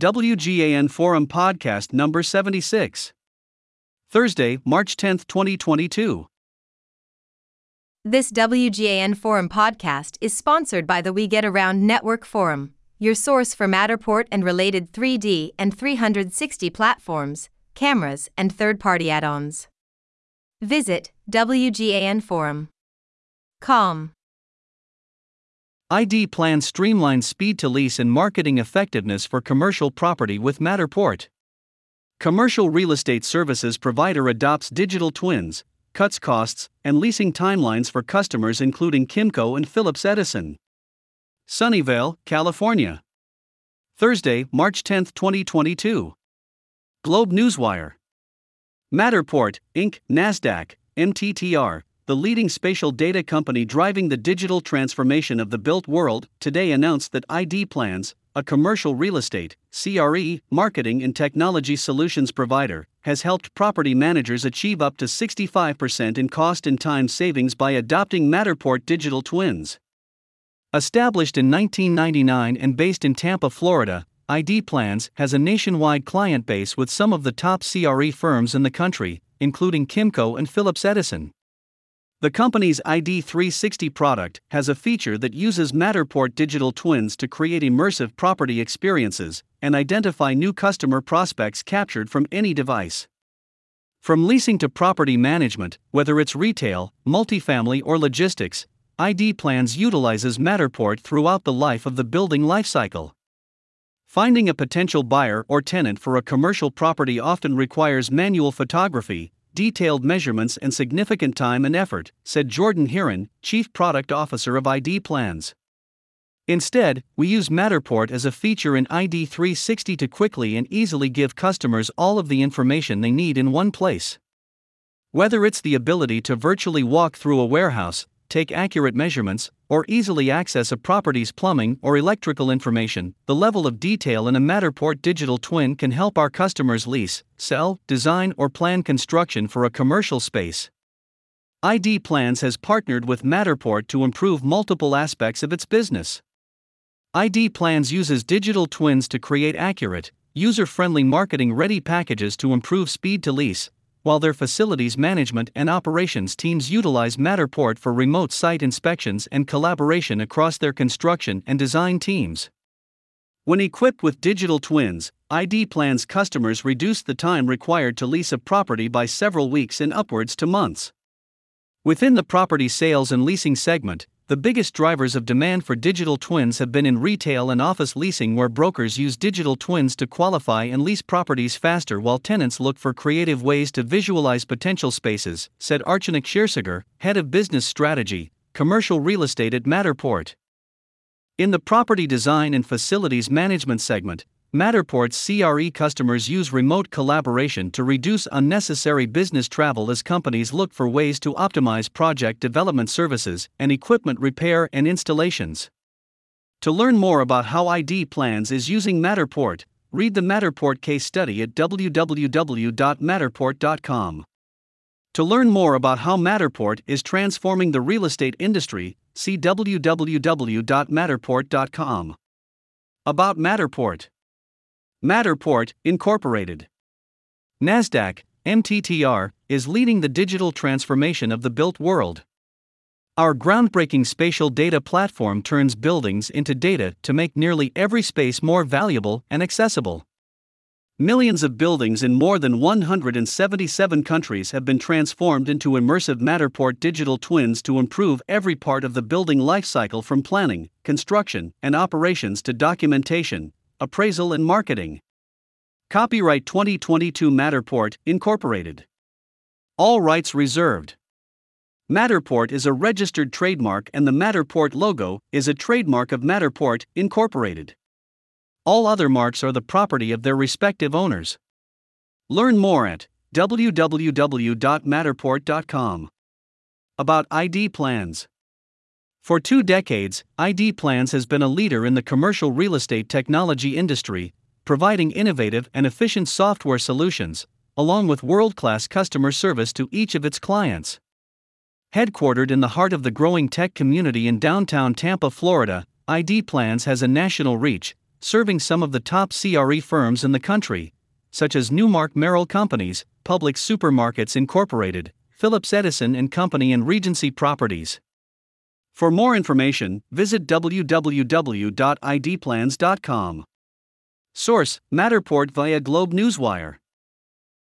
WGAN Forum Podcast number 76. Thursday, March 10, 2022. This WGAN Forum podcast is sponsored by the We Get Around Network Forum, your source for Matterport and related 3D and 360 platforms, cameras, and third party add ons. Visit WGAN Forum. Com. ID Plan streamlines speed to lease and marketing effectiveness for commercial property with Matterport. Commercial real estate services provider adopts digital twins, cuts costs, and leasing timelines for customers including Kimco and Phillips Edison. Sunnyvale, California. Thursday, March 10, 2022. Globe Newswire. Matterport, Inc., NASDAQ, MTTR, the leading spatial data company driving the digital transformation of the built world, today announced that ID Plans, a commercial real estate, CRE, marketing and technology solutions provider, has helped property managers achieve up to 65% in cost and time savings by adopting Matterport digital twins. Established in 1999 and based in Tampa, Florida, ID Plans has a nationwide client base with some of the top CRE firms in the country, including Kimco and Phillips Edison. The company's ID 360 product has a feature that uses Matterport digital twins to create immersive property experiences and identify new customer prospects captured from any device. From leasing to property management, whether it's retail, multifamily, or logistics, ID Plans utilizes Matterport throughout the life of the building lifecycle. Finding a potential buyer or tenant for a commercial property often requires manual photography, detailed measurements, and significant time and effort, said Jordan Hearin, Chief Product Officer of ID Plans. Instead, we use Matterport as a feature in ID 360 to quickly and easily give customers all of the information they need in one place. Whether it's the ability to virtually walk through a warehouse, take accurate measurements, or easily access a property's plumbing or electrical information, the level of detail in a Matterport digital twin can help our customers lease, sell, design, or plan construction for a commercial space. ID Plans has partnered with Matterport to improve multiple aspects of its business. ID Plans uses digital twins to create accurate, user friendly marketing ready packages to improve speed to lease, while their facilities management and operations teams utilize Matterport for remote site inspections and collaboration across their construction and design teams. When equipped with digital twins, ID Plans customers reduce the time required to lease a property by several weeks and upwards to months. Within the property sales and leasing segment, the biggest drivers of demand for digital twins have been in retail and office leasing, where brokers use digital twins to qualify and lease properties faster while tenants look for creative ways to visualize potential spaces, said Archana Kshirsagar, head of business strategy, commercial real estate at Matterport. In the property design and facilities management segment, Matterport's CRE customers use remote collaboration to reduce unnecessary business travel as companies look for ways to optimize project development services and equipment repair and installations. To learn more about how ID Plans is using Matterport, read the Matterport case study at www.matterport.com. To learn more about how Matterport is transforming the real estate industry, see www.matterport.com. About Matterport Matterport, Incorporated. NASDAQ, MTTR, is leading the digital transformation of the built world. Our groundbreaking spatial data platform turns buildings into data to make nearly every space more valuable and accessible. Millions of buildings in more than 177 countries have been transformed into immersive Matterport digital twins to improve every part of the building lifecycle from planning, construction, and operations to documentation, appraisal and marketing. Copyright 2022 Matterport, Incorporated. All rights reserved. Matterport is a registered trademark and the Matterport logo is a trademark of Matterport, Incorporated. All other marks are the property of their respective owners. Learn more at www.matterport.com. About ID plans. For two decades, ID Plans has been a leader in the commercial real estate technology industry, providing innovative and efficient software solutions, along with world class customer service to each of its clients. Headquartered in the heart of the growing tech community in downtown Tampa, Florida, ID Plans has a national reach, serving some of the top CRE firms in the country, such as Newmark Merrill Companies, Publix Supermarkets Incorporated, Phillips Edison and Company and Regency Properties. For more information, visit www.idplans.com. Source Matterport via Globe Newswire.